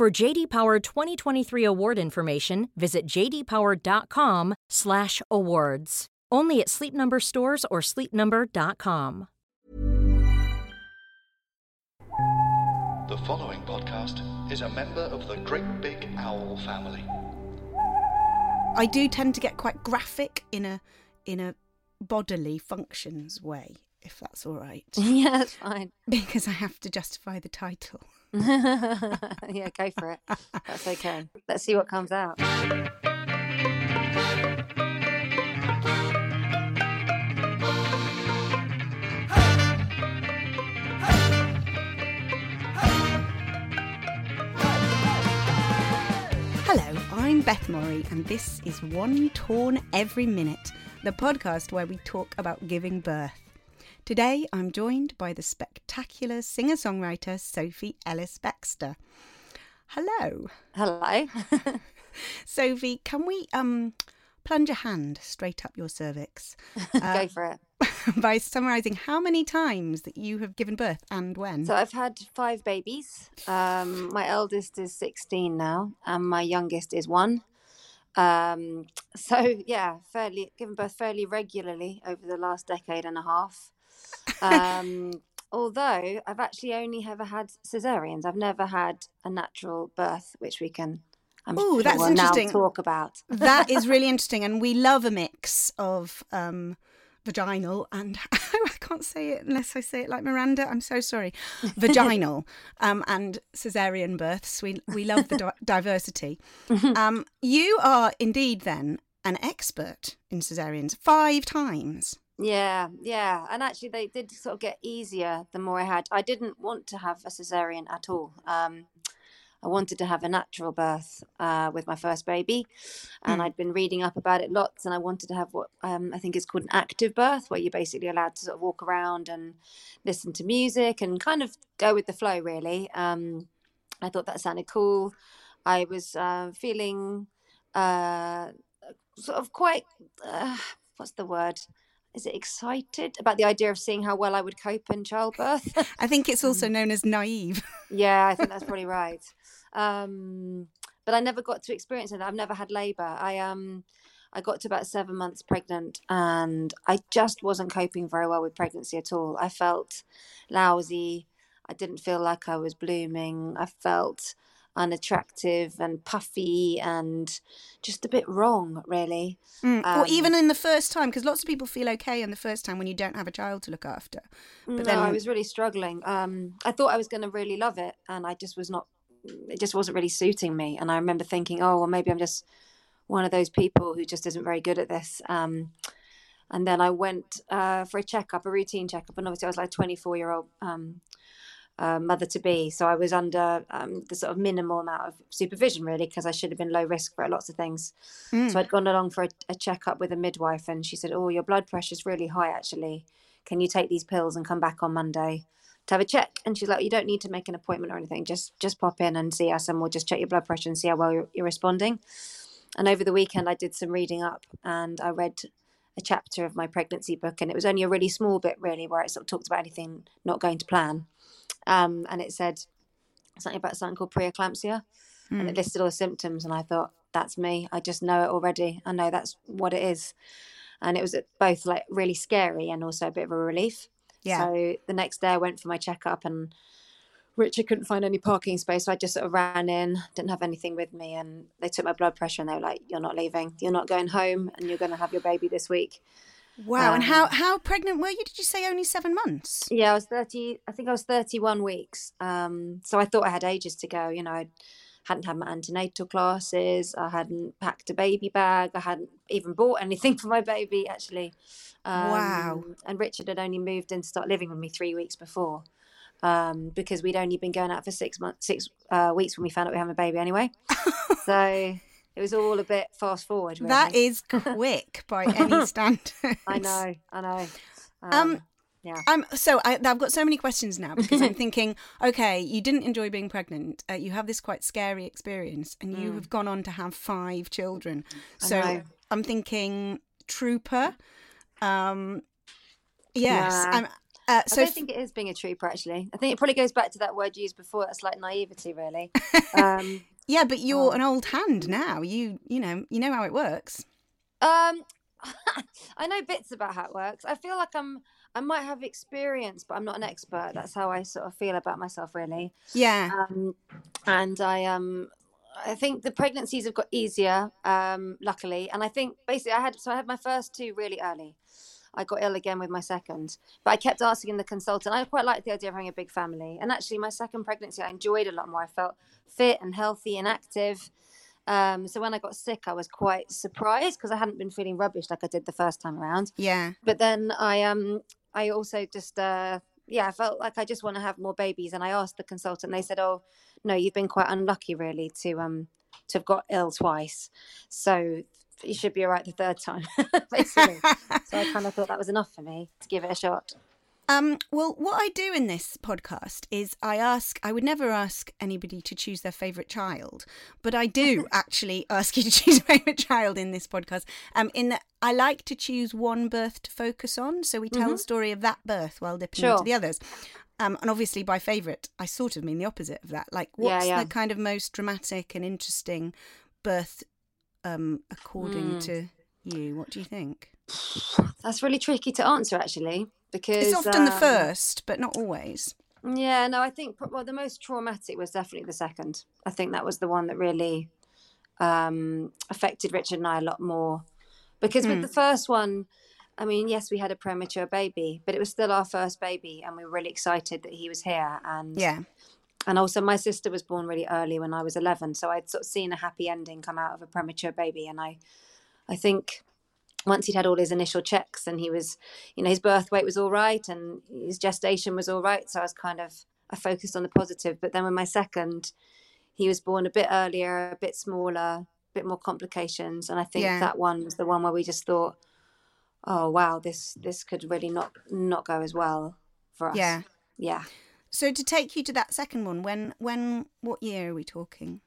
For JD Power 2023 award information, visit jdpower.com/awards. Only at Sleep Number stores or sleepnumber.com. The following podcast is a member of the Great Big Owl family. I do tend to get quite graphic in a in a bodily functions way, if that's all right, Yeah, that's fine. because I have to justify the title. yeah, go for it. That's okay. Let's see what comes out. Hello, I'm Beth Morrie, and this is One Torn Every Minute, the podcast where we talk about giving birth. Today, I'm joined by the spectacular singer songwriter Sophie Ellis Bextor. Hello, Hello. Sophie. Can we um plunge a hand straight up your cervix go for it. by summarising how many times that you have given birth and when? So I've had five babies. Um, my eldest is 16 now, and my youngest is one. Um, so yeah, fairly given birth fairly regularly over the last decade and a half. Um, although I've actually only ever had cesareans. I've never had a natural birth, which we can. I'm sure that's we'll interesting. talk about. that is really interesting, and we love a mix of um, vaginal and I can't say it unless I say it like Miranda. I'm so sorry. Vaginal um, and cesarean births. We we love the di- diversity. Um, you are indeed then an expert in cesareans five times. Yeah, yeah. And actually, they did sort of get easier the more I had. I didn't want to have a cesarean at all. Um, I wanted to have a natural birth uh, with my first baby. And Mm. I'd been reading up about it lots. And I wanted to have what um, I think is called an active birth, where you're basically allowed to sort of walk around and listen to music and kind of go with the flow, really. Um, I thought that sounded cool. I was uh, feeling uh, sort of quite, uh, what's the word? Is it excited about the idea of seeing how well I would cope in childbirth? I think it's also known as naive. yeah, I think that's probably right. Um, but I never got to experience it. I've never had labour. I um, I got to about seven months pregnant, and I just wasn't coping very well with pregnancy at all. I felt lousy. I didn't feel like I was blooming. I felt unattractive and puffy and just a bit wrong, really. Mm, or Um, even in the first time, because lots of people feel okay in the first time when you don't have a child to look after. But no, then I was really struggling. Um, I thought I was going to really love it, and I just was not. It just wasn't really suiting me. And I remember thinking, oh, well, maybe I'm just one of those people who just isn't very good at this. Um, and then I went uh, for a checkup, a routine checkup, and obviously I was like a 24 year old um, uh, mother to be, so I was under um, the sort of minimal amount of supervision, really, because I should have been low risk for lots of things. Mm. So I'd gone along for a, a checkup with a midwife, and she said, "Oh, your blood pressure's really high, actually. Can you take these pills and come back on Monday to have a check?" And she's like, "You don't need to make an appointment or anything. Just just pop in and see us, and we'll just check your blood pressure and see how well you're, you're responding." And over the weekend, I did some reading up, and I read a chapter of my pregnancy book, and it was only a really small bit, really, where it sort of talked about anything not going to plan. Um, and it said something about something called preeclampsia, and it listed all the symptoms. And I thought, that's me. I just know it already. I know that's what it is. And it was both like really scary and also a bit of a relief. Yeah. So the next day I went for my checkup and Richard couldn't find any parking space. So I just sort of ran in, didn't have anything with me. And they took my blood pressure and they were like, you're not leaving. You're not going home and you're going to have your baby this week. Wow. and how, Um, how pregnant were you? Did you say only seven months? Yeah, I was 30, I think I was 31 weeks. Um, so I thought I had ages to go. You know, I hadn't had my antenatal classes. I hadn't packed a baby bag. I hadn't even bought anything for my baby, actually. Um, Wow. And Richard had only moved in to start living with me three weeks before. um, because we'd only been going out for six months, six uh, weeks when we found out we were having a baby anyway. so it was all a bit fast forward. Really. That is quick by any standard. I know, I know. Um, yeah. Um, so I, I've got so many questions now because I'm thinking, okay, you didn't enjoy being pregnant. Uh, you have this quite scary experience, and you have gone on to have five children. Mm. I So. I'm thinking trooper. Um, yes. Nah. I'm, uh, I so don't f- think it is being a trooper. Actually, I think it probably goes back to that word used before. That's like naivety, really. um, yeah, but you're Oh. an old hand now. You you know you know how it works. Um, I know bits about how it works. I feel like I'm. I might have experience, but I'm not an expert. That's how I sort of feel about myself, really. Yeah. Um, and I um, I think the pregnancies have got easier, um, luckily. And I think basically I had so I had my first two really early. I got ill again with my second, but I kept asking the consultant. I quite liked the idea of having a big family, and actually, my second pregnancy I enjoyed a lot more. I felt fit and healthy and active. Um, so when I got sick, I was quite surprised because I hadn't been feeling rubbish like I did the first time around. Yeah. But then I um I also just uh yeah I felt like I just want to have more babies, and I asked the consultant. They said, "Oh no, you've been quite unlucky really to um to have got ill twice, so you should be all right the third time." Basically, so I kind of thought that was enough for me to give it a shot. Um, well, what I do in this podcast is I ask, I would never ask anybody to choose their favourite child, but I do actually ask you to choose a favourite child in this podcast. Um, in that I like to choose one birth to focus on. So we tell the story of that birth while dipping into the others. Um, and obviously by favourite, I sort of mean the opposite of that. Like, Yeah, what's yeah. the kind of most dramatic and interesting birth um, according Mm. to you? What do you think? That's really tricky to answer actually because It's often the um, first, but not always. Yeah, no, I think well the most traumatic was definitely the second. I think that was the one that really um, affected Richard and I a lot more because with Mm. the first one, I mean, yes, we had a premature baby, but it was still our first baby, and we were really excited that he was here. And Yeah. And also my sister was born really early when I was eleven, so I'd sort of seen a happy ending come out of a premature baby, and I, I think once he'd had all his initial checks and he was, you know, his birth weight was all right and his gestation was all right. So I was kind of, I focused on the positive. But then with my second, he was born a bit earlier, a bit smaller, a bit more complications. And I think Yeah. that one was the one where we just thought, oh, wow, this, this could really not, not go as well for us. Yeah. Yeah. So to take you to that second one, when when what year are we talking?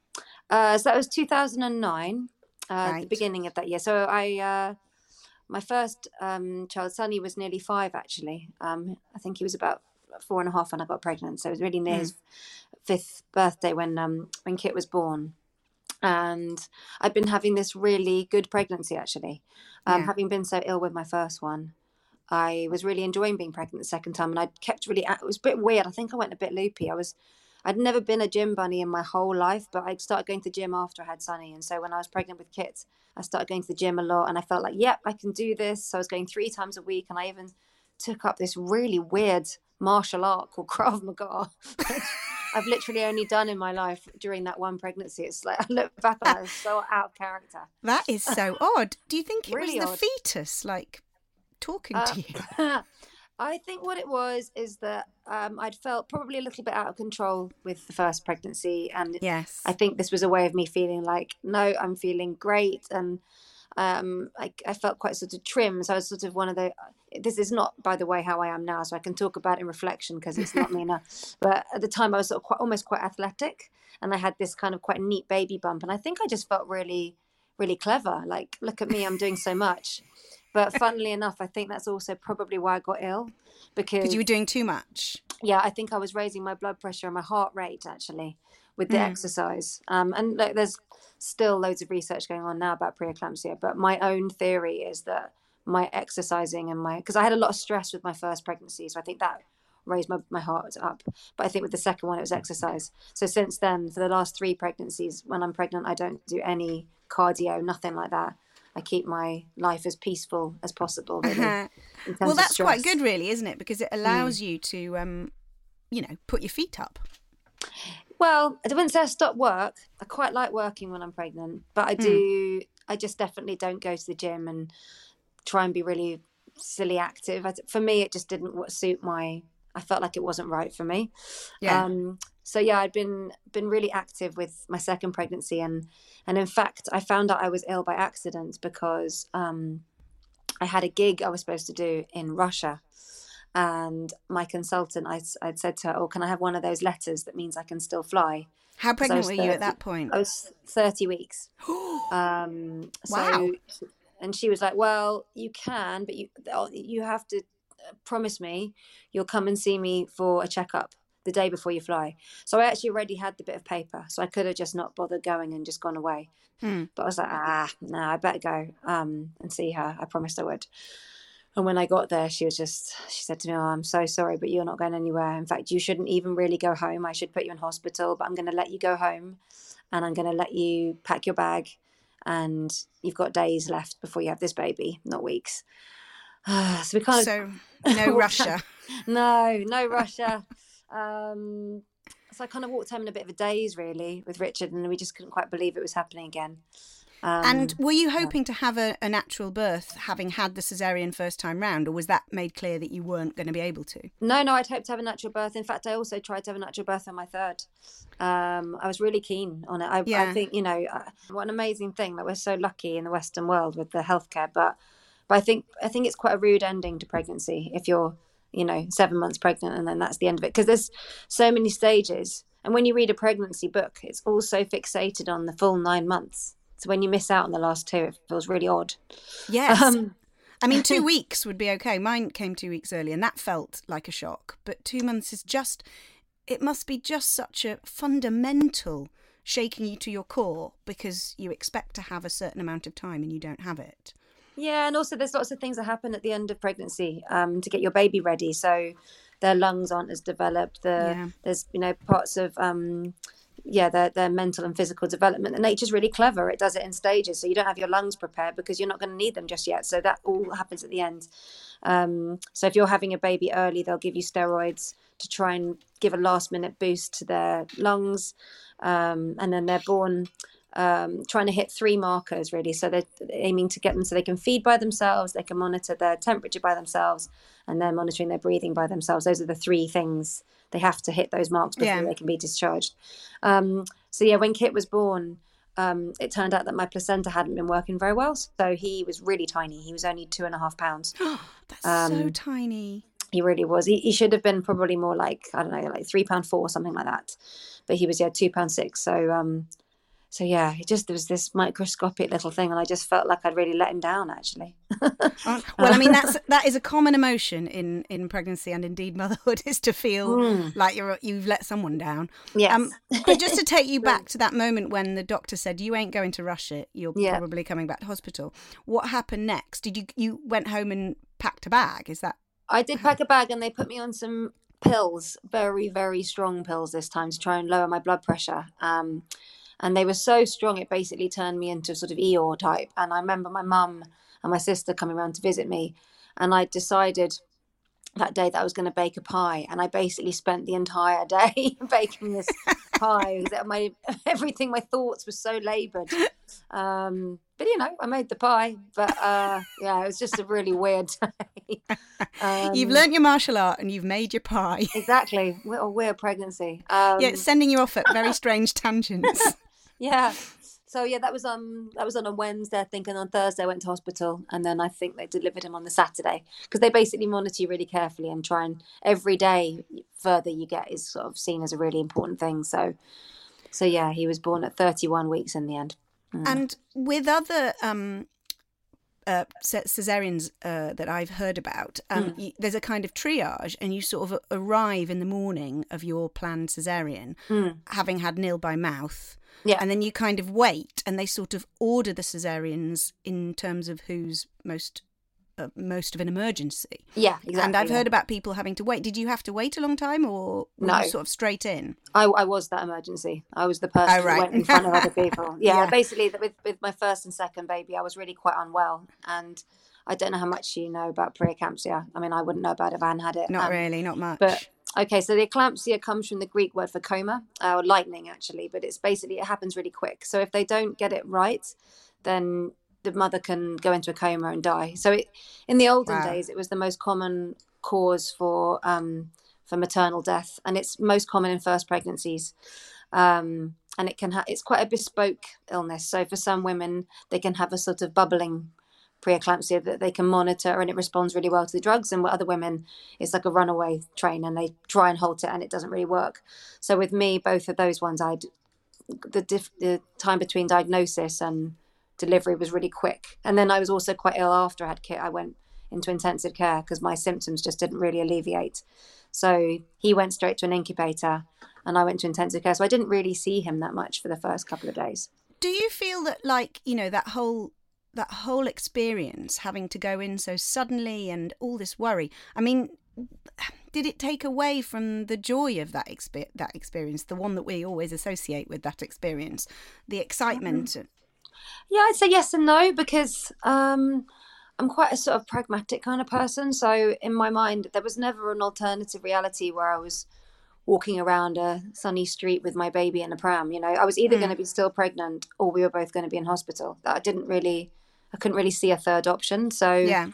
Uh, so that was 2009, uh, the beginning of that year. So I, uh, my first um, child, Sonny, was nearly five actually. Um, I think he was about four and a half when I got pregnant. So it was really near his fifth birthday when um, when Kit was born. And I'd been having this really good pregnancy actually. Um, Yeah. Having been so ill with my first one, I was really enjoying being pregnant the second time, and I kept really. It was a bit weird. I think I went a bit loopy. I was, I'd never been a gym bunny in my whole life, but I'd started going to the gym after I had Sonny, and so when I was pregnant with Kit, I started going to the gym a lot, and I felt like, yep, I can do this. So I was going three times a week, and I even took up this really weird martial art called Krav Maga. I've literally only done in my life during that one pregnancy. It's like I look back on it, so out of character. That is so odd. Do you think it Really was the odd. fetus like talking Uh, to you? I think what it was is that um, I'd felt probably a little bit out of control with the first pregnancy, and Yes. I think this was a way of me feeling like, no, I'm feeling great, and um, I, I felt quite sort of trim. So I was sort of one of the. This is not, by the way, how I am now, so I can talk about it in reflection because it's not me now. But at the time, I was sort of quite, almost quite athletic, and I had this kind of quite neat baby bump, and I think I just felt really, really clever. Like, look at me, I'm doing so much. But funnily enough, I think that's also probably why I got ill because you were doing too much. yeah, I think I was raising my blood pressure and my heart rate actually with the Mm. exercise. Um, and like, there's still loads of research going on now about preeclampsia, but my own theory is that my exercising and my because I had a lot of stress with my first pregnancy, so I think that raised my, my heart up. But I think with the second one, it was exercise. So since then, for the last three pregnancies, when I'm pregnant, I don't do any cardio, nothing like that. I keep my life as peaceful as possible. Really, terms well, that's quite good, really, isn't it? Because it allows you to, um, you know, put your feet up. Well, I wouldn't say I stop work. I quite like working when I'm pregnant, but I do. I just definitely don't go to the gym and try and be really silly active. I, for me, it just didn't suit my I felt like it wasn't right for me. Yeah. Um, so yeah, I'd been been really active with my second pregnancy, and and in fact, I found out I was ill by accident because um, I had a gig I was supposed to do in Russia, and my consultant, I, would said to her, "Oh, can I have one of those letters that means I can still fly?" How pregnant were you at that point? I was thirty weeks. um, so, wow. And she was like, "Well, you can, but you oh, you have to uh, promise me you'll come and see me for a checkup." The day before you fly. So I actually already had the bit of paper, so I could have just not bothered going and just gone away. Hmm. But I was like, ah, no, I better go um, and see her. I promised I would. And when I got there, she was just, she said to me, Oh, I'm so sorry, but you're not going anywhere. In fact, you shouldn't even really go home. I should put you in hospital, but I'm going to let you go home and I'm going to let you pack your bag. And you've got days left before you have this baby, not weeks. so we kind of. So, no Russia. no, no Russia. Um, so I kind of walked home in a bit of a daze, really, with Richard, and we just couldn't quite believe it was happening again. Um, and were you hoping yeah. to have a, a, natural birth, having had the cesarean first time round, or was that made clear that you weren't going to be able to? No, no, I'd hoped to have a natural birth. In fact, I also tried to have a natural birth on my third. Um, I was really keen on it. I, yeah. I think you know uh, what an amazing thing that we're so lucky in the Western world with the healthcare, but but I think I think it's quite a rude ending to pregnancy if you're you know seven months pregnant and then that's the end of it because there's so many stages. And when you read a pregnancy book, it's also fixated on the full nine months so when you miss out on the last two, it feels really odd. Yes. Um, I mean, two weeks would be okay. Mine came two weeks early, and that felt like a shock. But two months is just, it must be just such a fundamental shaking you to your core because you expect to have a certain amount of time and you don't have it. Yeah, and also there's lots of things that happen at the end of pregnancy um, to get your baby ready. So their lungs aren't as developed. The, yeah. There's you know parts of um, yeah their, their mental and physical development and nature's really clever it does it in stages so you don't have your lungs prepared because you're not going to need them just yet so that all happens at the end um, so if you're having a baby early they'll give you steroids to try and give a last minute boost to their lungs um, and then they're born um, trying to hit three markers really. So they're aiming to get them so they can feed by themselves, they can monitor their temperature by themselves, and they're monitoring their breathing by themselves. Those are the three things they have to hit those marks before yeah. they can be discharged. Um, so yeah, when Kit was born, um, it turned out that my placenta hadn't been working very well. So he was really tiny. He was only two and a half pounds. That's so um, tiny. He really was. He, he, should have been probably more like I don't know, like three pound four or something like that. But he was yeah two pound six. So um, so yeah, it just there was this microscopic little thing, and I just felt like I'd really let him down. Actually. well, I mean that's that is a common emotion in in pregnancy and indeed motherhood is to feel mm. like you're you've let someone down. Yeah. Um, but just to take you back to that moment when the doctor said you ain't going to Russia, you're yeah. probably coming back to hospital. What happened next? Did you you went home and packed a bag? Is that? I did pack a bag, and they put me on some pills, very very strong pills this time to try and lower my blood pressure. Um, and they were so strong it basically turned me into sort of Eeyore type. And I remember my mum and my sister coming around to visit me, and I decided that day that I was going to bake a pie, and I basically spent the entire day baking this pie. My everything, my thoughts were so laboured. Um, but you know, I made the pie. But uh, yeah, it was just a really weird day. Um, you've learnt your martial art and you've made your pie. exactly, a weird pregnancy. Um, yeah, it's sending you off at very strange tangents yeah. So yeah, that was um that was on a Wednesday, I think, and on Thursday I went to hospital, and then I think they delivered him on the Saturday because they basically monitor you really carefully and try and every day further you get is sort of seen as a really important thing. So, so yeah, he was born at 31 weeks in the end. Mm. And with other um uh, cesareans uh, that I've heard about, um, mm. you, there's a kind of triage, and you sort of arrive in the morning of your planned cesarean, mm. having had nil by mouth, yeah. And then you kind of wait and they sort of order the cesareans in terms of who's most uh, most of an emergency. Yeah, exactly. And I've yeah. heard about people having to wait. Did you have to wait a long time or no. sort of straight in? I, I, was that emergency. I was the person oh, right. who went in front of other people. Yeah, yeah. basically with, with my first and second baby, I was really quite unwell. And I don't know how much you know about preeclampsia. I mean, I wouldn't know about it if hadn't had it. Not um, really, not much. But Okay, so the eclampsia comes from the Greek word for coma, uh, or lightning actually, but it's basically it happens really quick. So if they don't get it right, then the mother can go into a coma and die. So it, in the olden wow. days, it was the most common cause for um, for maternal death, and it's most common in first pregnancies. Um, and it can ha- it's quite a bespoke illness. So for some women, they can have a sort of bubbling preeclampsia that they can monitor and it responds really well to the drugs. And with other women it's like a runaway train and they try and halt it and it doesn't really work. So with me both of those ones i the, diff, the time between diagnosis and delivery was really quick. And then i was also quite ill after i had kit. I went into intensive care because my symptoms just didn't really alleviate. So he went straight to an incubator and i went to intensive care. So i didn't really see him that much for the first couple of days. Do you feel that like you know that whole that whole experience having to go in so suddenly and all this worry i mean did it take away from the joy of that that experience the one that we always associate with that experience the excitement mm-hmm. yeah i'd say yes and no because um, i'm quite a sort of pragmatic kind of person so in my mind there was never an alternative reality where i was walking around a sunny street with my baby in a pram you know i was either mm. going to be still pregnant or we were both going to be in hospital i didn't really I couldn't really see a third option. So yeah.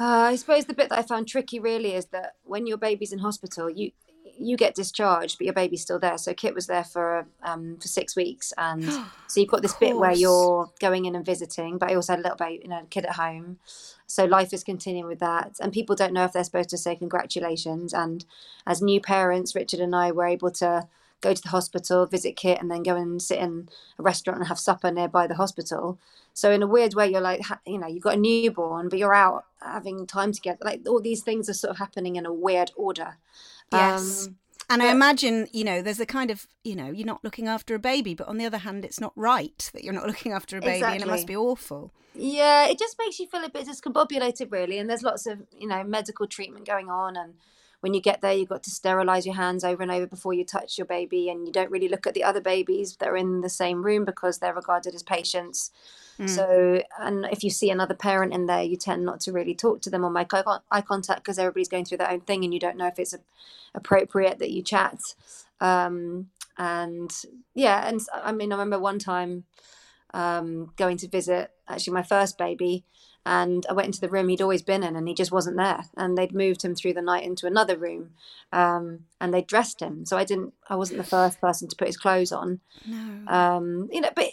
Uh, I suppose the bit that I found tricky really is that when your baby's in hospital, you you get discharged, but your baby's still there. So Kit was there for um, for six weeks, and so you've got this bit where you're going in and visiting, but I also had a little baby, you know, kid at home. So life is continuing with that, and people don't know if they're supposed to say congratulations. And as new parents, Richard and I were able to go to the hospital, visit Kit, and then go and sit in a restaurant and have supper nearby the hospital. So in a weird way, you're like, you know, you've got a newborn, but you're out having time together. Like all these things are sort of happening in a weird order. Yes. Um, and I imagine, you know, there's a kind of, you know, you're not looking after a baby, but on the other hand, it's not right that you're not looking after a baby exactly. and it must be awful. Yeah, it just makes you feel a bit discombobulated, really. And there's lots of, you know, medical treatment going on and when you get there, you've got to sterilize your hands over and over before you touch your baby, and you don't really look at the other babies that are in the same room because they're regarded as patients. Mm. So, and if you see another parent in there, you tend not to really talk to them or make eye contact because everybody's going through their own thing, and you don't know if it's appropriate that you chat. Um, and yeah, and I mean, I remember one time um, going to visit actually my first baby and I went into the room he'd always been in, and he just wasn't there. And they'd moved him through the night into another room, um, and they dressed him. So I didn't, I wasn't the first person to put his clothes on. No. Um, you know, but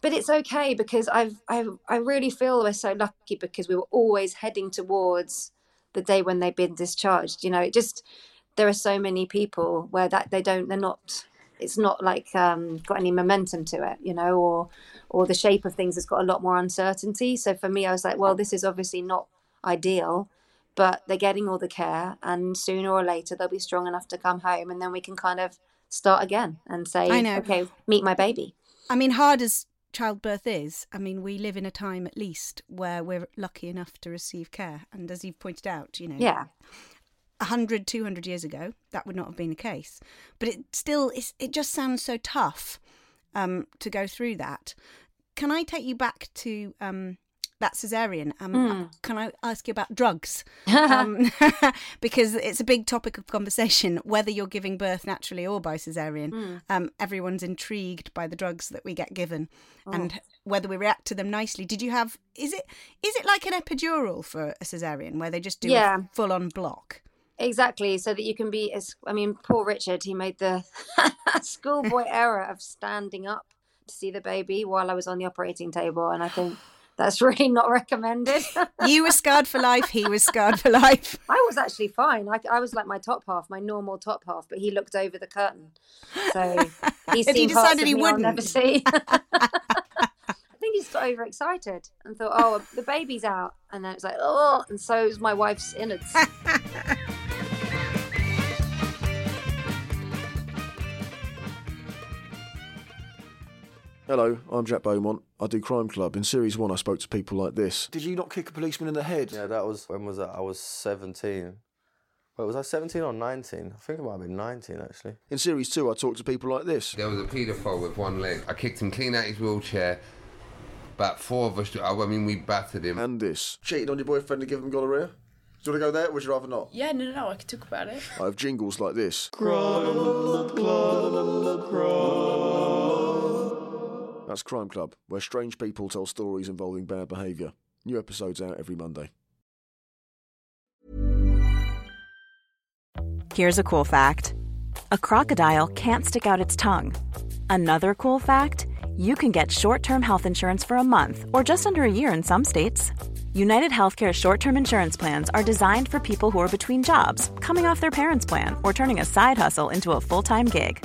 but it's okay because I've I I really feel we're so lucky because we were always heading towards the day when they've been discharged. You know, it just there are so many people where that they don't they're not it's not like um, got any momentum to it, you know, or or the shape of things has got a lot more uncertainty. So for me, I was like, well, this is obviously not ideal, but they're getting all the care, and sooner or later they'll be strong enough to come home, and then we can kind of start again and say, I know. okay, meet my baby. I mean, hard as childbirth is, I mean, we live in a time at least where we're lucky enough to receive care, and as you've pointed out, you know, yeah. 100 200 years ago that would not have been the case but it still it just sounds so tough um, to go through that can i take you back to um, that cesarean um, mm. can i ask you about drugs um, because it's a big topic of conversation whether you're giving birth naturally or by cesarean mm. um, everyone's intrigued by the drugs that we get given oh. and whether we react to them nicely did you have is it is it like an epidural for a cesarean where they just do yeah. a full on block Exactly, so that you can be as I mean, poor Richard, he made the schoolboy error of standing up to see the baby while I was on the operating table, and I think that's really not recommended. you were scarred for life. He was scarred for life. I was actually fine. I, I was like my top half, my normal top half, but he looked over the curtain, so he, he decided he wouldn't. I'll never see. I think he just got overexcited and thought, "Oh, the baby's out," and then it's like, "Oh," and so is my wife's innards. Hello, I'm Jack Beaumont. I do Crime Club. In Series 1, I spoke to people like this. Did you not kick a policeman in the head? Yeah, that was, when was that? I was 17. Wait, was I 17 or 19? I think it might have been 19, actually. In Series 2, I talked to people like this. There was a paedophile with one leg. I kicked him clean out of his wheelchair. About four of us, I mean, we battered him. And this. Cheated on your boyfriend to give him gonorrhea? Do you want to go there, or would you rather not? Yeah, no, no, no, I could talk about it. I have jingles like this. Crime Club, Crime. That's Crime Club, where strange people tell stories involving bad behaviour. New episodes out every Monday. Here's a cool fact a crocodile can't stick out its tongue. Another cool fact you can get short term health insurance for a month or just under a year in some states. United Healthcare short term insurance plans are designed for people who are between jobs, coming off their parents' plan, or turning a side hustle into a full time gig.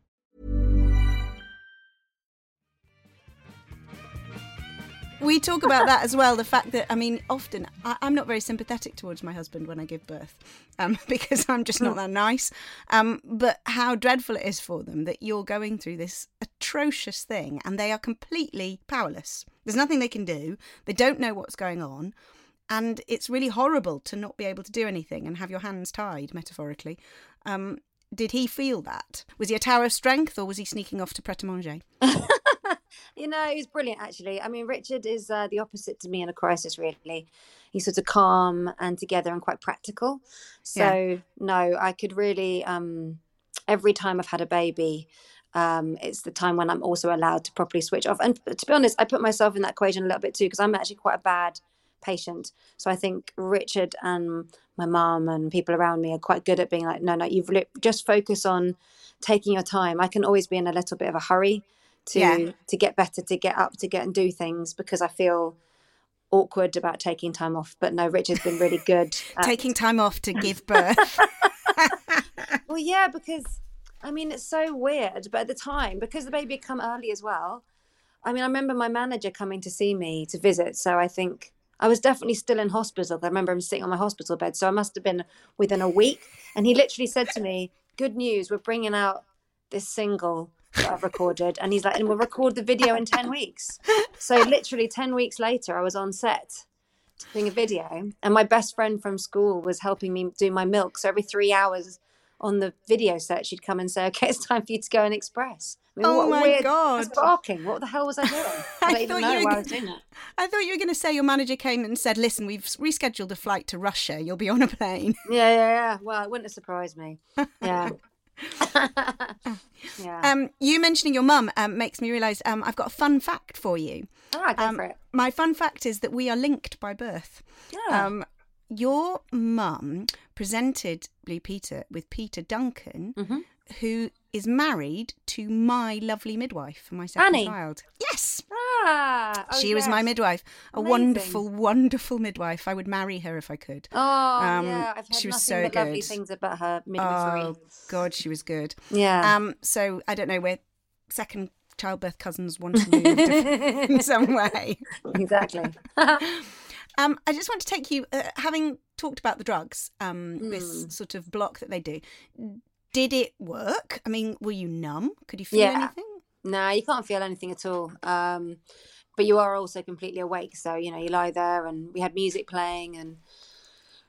We talk about that as well. The fact that I mean, often I, I'm not very sympathetic towards my husband when I give birth, um, because I'm just not that nice. Um, but how dreadful it is for them that you're going through this atrocious thing, and they are completely powerless. There's nothing they can do. They don't know what's going on, and it's really horrible to not be able to do anything and have your hands tied, metaphorically. Um, did he feel that? Was he a tower of strength, or was he sneaking off to Pret a Manger? You know, he's brilliant actually. I mean, Richard is uh, the opposite to me in a crisis, really. He's sort of calm and together and quite practical. So, no, I could really, um, every time I've had a baby, um, it's the time when I'm also allowed to properly switch off. And to be honest, I put myself in that equation a little bit too, because I'm actually quite a bad patient. So I think Richard and my mum and people around me are quite good at being like, no, no, you've li- just focus on taking your time. I can always be in a little bit of a hurry to Yeah. to get better, to get up, to get and do things because I feel awkward about taking time off. But no, Richard's been really good. at- Taking time off to give birth. well, yeah, because I mean it's so weird, but at the time, because the baby had come early as well. I mean, I remember my manager coming to see me to visit, so I think I was definitely still in hospital. I remember him sitting on my hospital bed, so I must have been within a week. And he literally said to me, "Good news, we're bringing out this single I've recorded," and he's like, "And we'll record the video in ten weeks." So literally ten weeks later, I was on set doing a video and my best friend from school was helping me do my milk so every three hours on the video set she'd come and say okay it's time for you to go and express I mean, Oh my weird God. barking what the hell was i doing i I thought you were i was doing it I thought you were going to say your manager came and said, "Listen, we've rescheduled a flight to Russia. You'll be on a plane." yeah yeah yeah well it wouldn't have surprised me yeah yeah Um, you mentioning your mum um, makes me realise um, I've got a fun fact for you. right go Um, for it My fun fact is that we are linked by birth. Yeah. Um, your mum presented Blue Peter with Peter Duncan, Mm-hmm. Who is married to my lovely midwife for my second Annie? child. Yes. ah oh, she was my midwife. A Amazing. wonderful, wonderful midwife. I would marry her if I could. oh Um, yeah i've heard she was so but lovely things about her midwifery Oh God, she was good. yeah Um, so I don't know. We're second childbirth cousins, want to move in some way. exactly Um, I just want to take you, uh, having talked about the drugs, um, Hmm. this sort of block that they do. Did it work? I mean, were you numb? Could you feel Yeah. anything? No, you can't feel anything at all. Um, but you are also completely awake. So, you know, you lie there and we had music playing and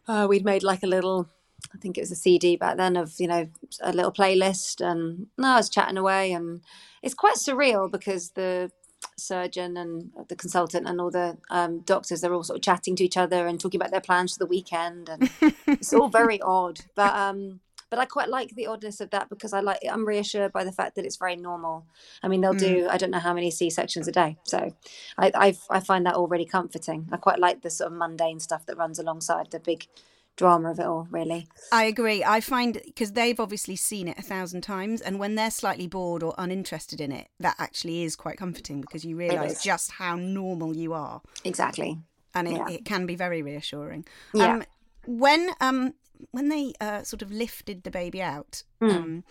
uh, we'd made like a little, I think it was a CD back then of, you know, a little playlist. And no, I was chatting away and it's quite surreal because the surgeon and the consultant and all the um, doctors, they're all sort of chatting to each other and talking about their plans for the weekend. And it's all very odd. But, um, but I quite like the oddness of that because I like I'm reassured by the fact that it's very normal. I mean, they'll do I don't know how many C sections a day, so I I, I find that all really comforting. I quite like the sort of mundane stuff that runs alongside the big drama of it all. Really, I agree. I find because they've obviously seen it a thousand times, and when they're slightly bored or uninterested in it, that actually is quite comforting because you realise just how normal you are, exactly. and it, Yeah. it can be very reassuring. Yeah. Um, when um when they uh, sort of lifted the baby out, Hmm. um,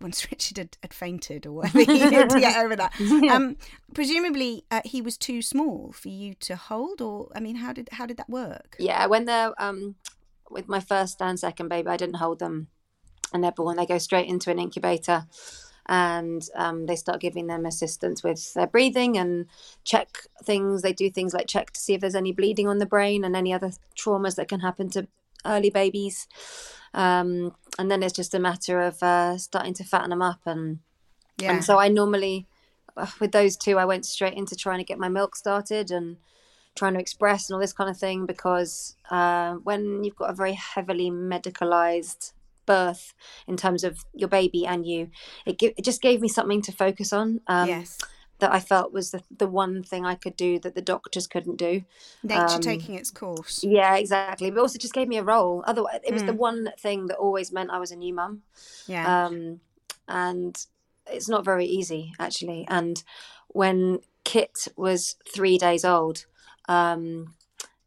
once Richard had, had fainted or whatever he did to get over that, um, presumably uh, he was too small for you to hold, or I mean, how did how did that work? Yeah, when they're um with my first and second baby, I didn't hold them, and they're born. They go straight into an incubator. and um, they start giving them assistance with their breathing and check things. They do things like check to see if there's any bleeding on the brain and any other traumas that can happen to early babies. Um, and then it's just a matter of uh, starting to fatten them up and Yeah. and so I normally, uh, with those two, I went straight into trying to get my milk started and trying to express and all this kind of thing because uh, when you've got a very heavily medicalized birth in terms of your baby and you, it, gi- it just gave me something to focus on. Um, yes. That I felt was the, the one thing I could do that the doctors couldn't do. Nature Um, taking its course. Yeah, exactly. But also just gave me a role. Otherwise, it was the Mm. one thing that always meant I was a new mum Yeah. um, and it's not very easy actually. And when Kit was three days old, um,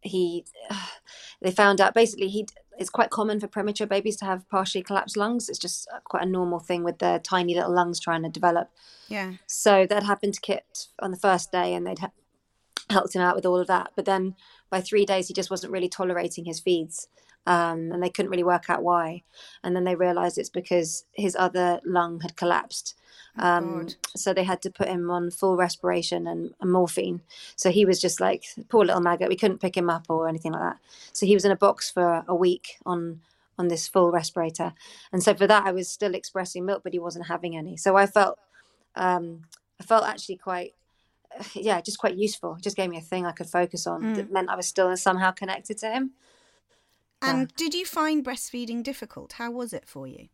he they found out basically he it's quite common for premature babies to have partially collapsed lungs. It's just quite a normal thing with their tiny little lungs trying to develop. yeah. So that happened to Kit on the first day, and they'd ha- helped him out with all of that. But then by three days, he just wasn't really tolerating his feeds, um, and they couldn't really work out why. And then they realised it's because his other lung had collapsed. Um, God. so they had to put him on full respiration and, and morphine. So he was just like poor little maggot. We couldn't pick him up or anything like that. So he was in a box for a week on on this full respirator. And so for that, I was still expressing milk, but he wasn't having any. So I felt um, I felt actually quite, yeah, just quite useful. It just gave me a thing I could focus on that meant I was still somehow connected to him. And did you find breastfeeding difficult? How was it for you?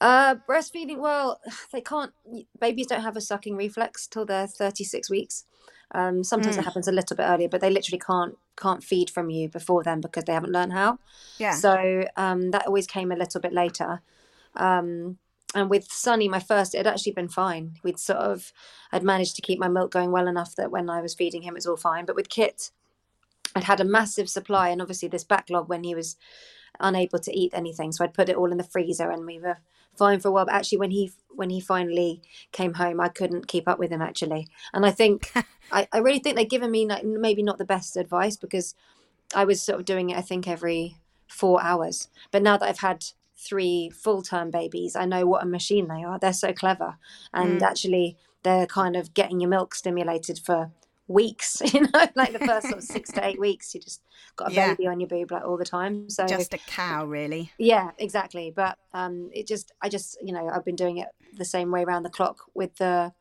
Uh, breastfeeding, well, they can't, babies don't have a sucking reflex till they're 36 weeks. Um, sometimes it Mm. happens a little bit earlier, but they literally can't can't feed from you before then because they haven't learned how. Yeah. So um, that always came a little bit later. Um, and with Sonny, my first, it had actually been fine. We'd sort of, I'd managed to keep my milk going well enough that when I was feeding him, it was all fine. But with Kit, I'd had a massive supply and obviously this backlog when he was unable to eat anything. So I'd put it all in the freezer and we were fine for a while. But actually, when he when he finally came home, I couldn't keep up with him actually. And I think I, I really think they've given me like, maybe not the best advice because I was sort of doing it. I think every four hours. But now that I've had three full term babies, I know what a machine they are. They're so clever, and Mm. actually they're kind of getting your milk stimulated for weeks you know like the first sort of six to eight weeks you just got a Yeah. baby on your boob like all the time so Just a cow, really. yeah, exactly. But um, it just, I just, you know, I've been doing it the same way around the clock with the,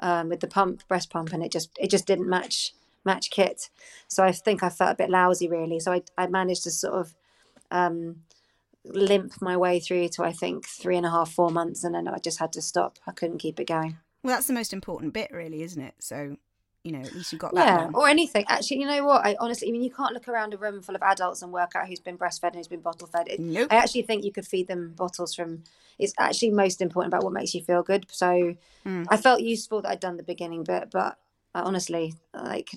um, with the pump, breast pump, and it just, it just didn't match match kit. So I think I felt a bit lousy, really. So I, I managed to sort of um, limp my way through to I think three and a half, four months, and then I just had to stop. I couldn't keep it going. Well, that's the most important bit, really, isn't it? So, you know, at least you got that Yeah, or anything. Actually, you know what? I honestly, I mean, you can't look around a room full of adults and work out who's been breastfed and who's been bottle fed. It, Nope. I actually think you could feed them bottles from. It's actually most important about what makes you feel good. So Mm. I felt useful that I'd done the beginning bit, but I honestly, like,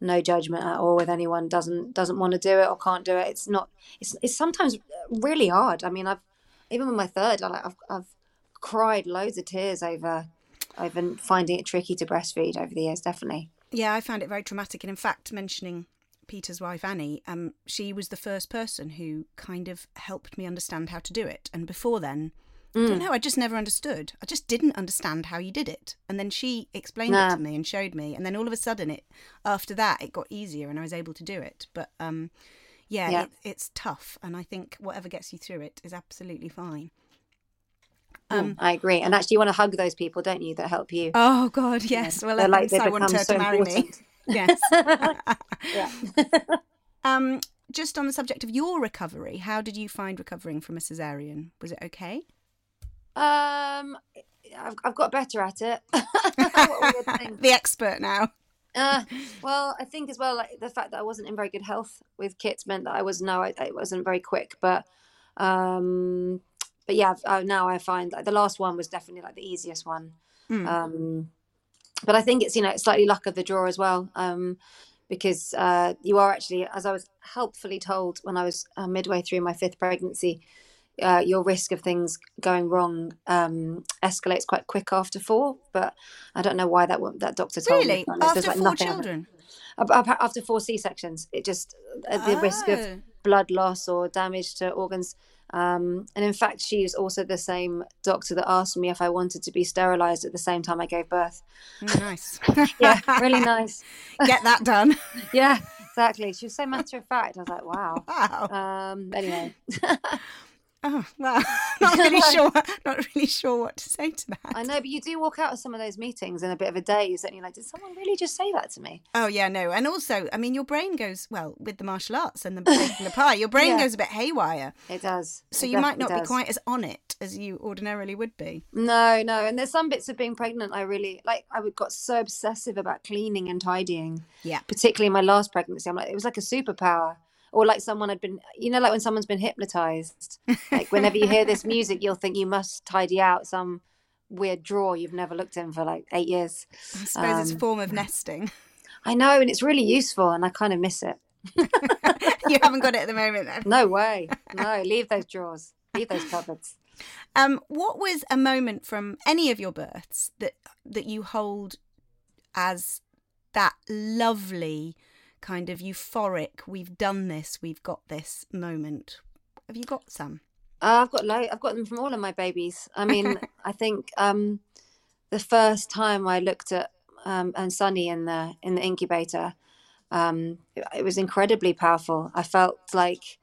no judgment at all with anyone doesn't doesn't want to do it or can't do it. It's not. It's it's sometimes really hard. I mean, I've even with my third, I like I've I've cried loads of tears over over finding it tricky to breastfeed over the years. Definitely. Yeah, I found it very traumatic. And in fact, mentioning Peter's wife, Annie, um, she was the first person who kind of helped me understand how to do it. And before then, I Mm. don't know, I just never understood. I just didn't understand how you did it. And then she explained it to me and showed me. And then all of a sudden, it after that, it got easier and I was able to do it. But um, yeah, Yeah. It, it's tough. And I think whatever gets you through it is absolutely fine. Um, I agree. And actually, you want to hug those people, don't you, that help you? Oh, God, yes. Well, They're like, they I want her so to marry me. Yes. yeah. Um, just on the subject of your recovery, how did you find recovering from a cesarean? Was it okay? Um, I've, I've got better at it. What a weird thing. the expert now. Uh, well, I think as well, like the fact that I wasn't in very good health with kits meant that I was no, I, I wasn't very quick. But, um, but yeah, uh, now I find like the last one was definitely like the easiest one. Mm. Um, but I think it's you know slightly luck of the draw as well. Um, because uh, you are actually, as I was helpfully told when I was uh, midway through my fifth pregnancy, uh, your risk of things going wrong um, escalates quite quick after four. But I don't know why that that doctor told Really? me. honest. After like, four nothing children? After four C sections, it just uh, the risk of Oh. blood loss or damage to organs. Um, and in fact, she's also the same doctor that asked me if I wanted to be sterilized at the same time I gave birth. Nice. yeah, really nice. Get that done. yeah, exactly. She was so matter of fact. I was like, wow. Wow. Um, anyway, Oh well, not really sure. Not really sure what to say to that. I know, but you do walk out of some of those meetings in a bit of a daze, and you're like, did someone really just say that to me? Oh yeah, no, and also, I mean, your brain goes well with the martial arts and the baking the pie. Your brain Yeah. goes a bit haywire, It does. so It you might not definitely be quite as on it as you ordinarily would be. No, no, and there's some bits of being pregnant I really like. I would got so obsessive about cleaning and tidying. Yeah. particularly my last pregnancy. I'm like, it was like a superpower, or like someone had been, you know, like when someone's been hypnotized. Like whenever you hear this music, you'll think you must tidy out some weird drawer you've never looked in for like eight years. I suppose it's a Um, form of nesting. I know, and it's really useful, and I kind of miss it. you haven't got it at the moment, then. No way, no, leave those drawers, leave those cupboards. Um, what was a moment from any of your births that that you hold as that lovely kind of euphoric? We've done this. We've got this moment. Have you got some? Uh, I've got lo- I've got them from all of my babies. I mean, I think um, the first time I looked at um, and Sonny in the in the incubator, um, it, it was incredibly powerful. I felt like,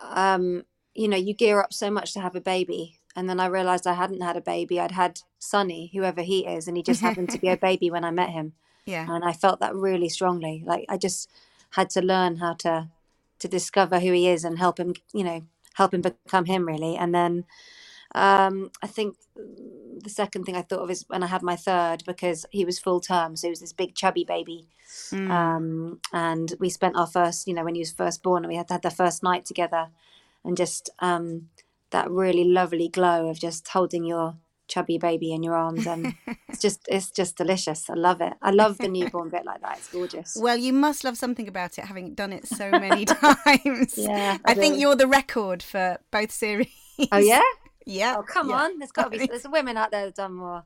um, you know, you gear up so much to have a baby, and then I realized I hadn't had a baby. I'd had Sonny, whoever he is, and he just happened to be a baby when I met him Yeah. and I felt that really strongly. Like I just had to learn how to to discover who he is and help him, you know, help him become him really. And then um, I think the second thing I thought of is when I had my third because he was full term, so he was this big chubby baby. Mm. Um, and we spent our first, you know, when he was first born, and we had had the first night together, and just um, that really lovely glow of just holding your chubby baby in your arms, and it's just it's just delicious. I love it. I love the newborn bit like that. It's gorgeous. Well, you must love something about it, having done it so many times. Yeah, I I think you're the record for both series. Oh yeah. Yeah. Oh come yeah. on, there's got to be there's women out there that've done more.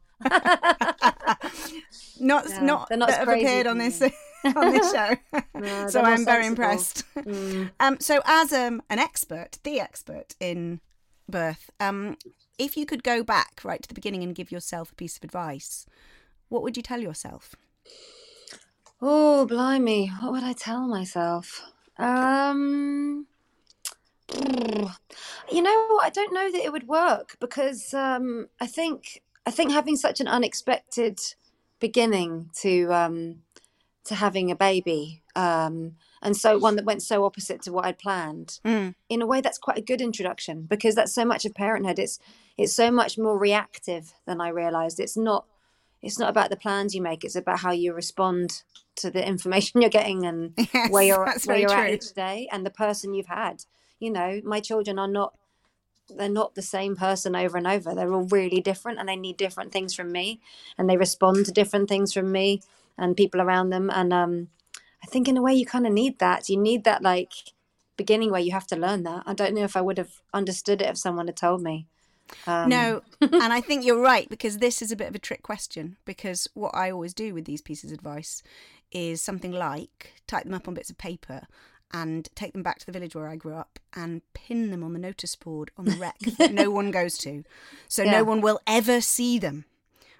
Not Yeah, not not that have appeared on this on this show. No, so I'm very sensible. impressed. Mm. Um, so as um, an expert, the expert in birth, um, if you could go back right to the beginning and give yourself a piece of advice, what would you tell yourself? Oh, blimey. What would I tell myself? Um, you know? I don't know that it would work because um, I think I think having such an unexpected beginning to um, to having a baby, um, and so one that went so opposite to what I'd planned. Mm. In a way, that's quite a good introduction because that's so much of parenthood. It's it's so much more reactive than I realised. It's not it's not about the plans you make. It's about how you respond to the information you're getting and Yes, where you're where you're at true. each day and the person you've had. You know, my children are not they're not the same person over and over. They're all really different and they need different things from me and they respond to different things from me and people around them. And um I think in a way you kind of need that. You need that like beginning where you have to learn that. I don't know if I would have understood it if someone had told me. Um, no, and I think you're right because this is a bit of a trick question. Because what I always do with these pieces of advice is something like type them up on bits of paper and take them back to the village where I grew up and pin them on the notice board on the rec that no one goes to. So Yeah. no one will ever see them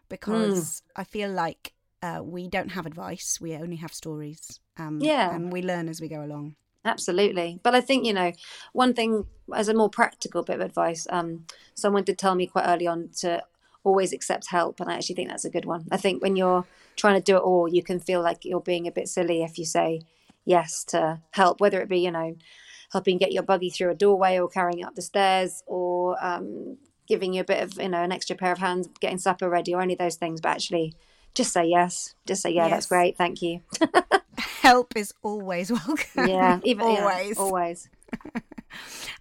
because I feel like uh, we don't have advice, we only have stories. Um, Yeah. And we learn as we go along. Absolutely. But I think, you know, one thing as a more practical bit of advice, um, someone did tell me quite early on to always accept help. And I actually think that's a good one. I think when you're trying to do it all, you can feel like you're being a bit silly if you say yes to help, whether it be, you know, helping get your buggy through a doorway or carrying it up the stairs or um, giving you a bit of, you know, an extra pair of hands, getting supper ready or any of those things. But actually, just say yes. Just say, yeah, that's great. Thank you. Help is always welcome. Yeah, even yeah, always. always.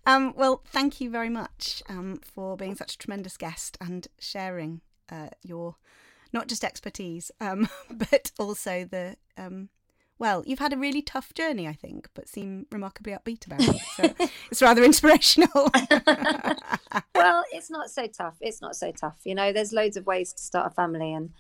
Um, well, thank you very much um, for being such a tremendous guest and sharing uh, your not just expertise, um, but also the. Um, well, you've had a really tough journey, I think, but seem remarkably upbeat about it. So it's rather inspirational. well, it's not so tough. It's not so tough. You know, there's loads of ways to start a family, and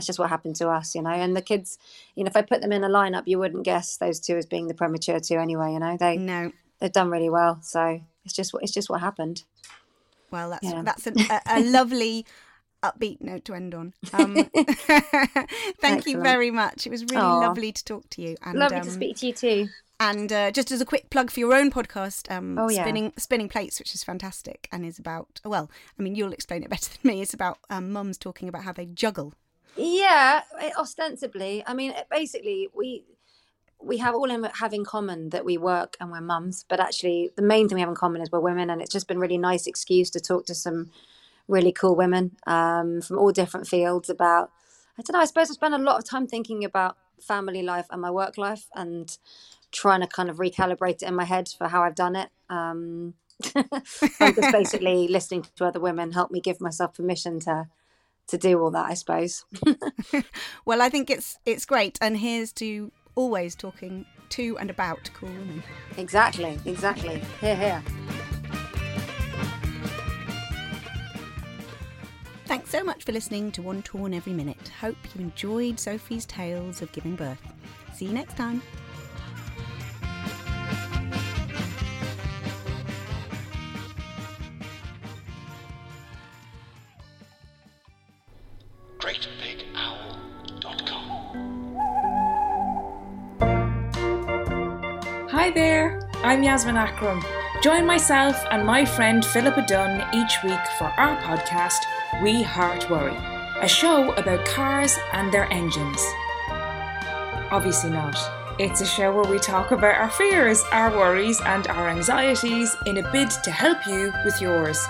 that's just what happened to us. You know, and the kids, you know, if I put them in a lineup, you wouldn't guess those two as being the premature two anyway. You know, they no, they've done really well. So it's just what it's just what happened. Well, that's Yeah. that's a, a lovely upbeat note to end on. Um, thank you very much. It was really Aw. lovely to talk to you. And, Lovely um, to speak to you too. And uh, just as a quick plug for your own podcast, um, Oh, yeah. spinning spinning plates, which is fantastic, and is about well, I mean, you'll explain it better than me. It's about um, mums talking about how they juggle. Yeah, eh, ostensibly. I mean, eh, basically, we we have all in, have in common that we work and we're mums, but actually, the main thing we have in common is we're women, and it's just been a really nice excuse to talk to some really cool women um, from all different fields about. I don't know. I suppose I spend a lot of time thinking about family life and my work life, and trying to kind of recalibrate it in my head for how I've done it. Um, I'm just basically listening to other women help me give myself permission to to do all that. I suppose. Well, I think it's it's great, and here's to always talking to and about cool women. Exactly, exactly. Here, here. Thanks so much for listening to One Torn Every Minute. Hope you enjoyed Sophie's tales of giving birth. See you next time. GreatBigOwl.com. Hi there, I'm Yasmin Akram. Join myself and my friend Philippa Dunn each week for our podcast, We Heart Worry, a show about cars and their engines. Obviously not. It's a show where we talk about our fears, our worries, and our anxieties in a bid to help you with yours.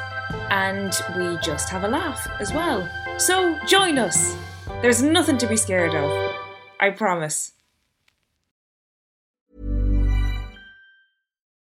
And we just have a laugh as well. So join us. There's nothing to be scared of. I promise.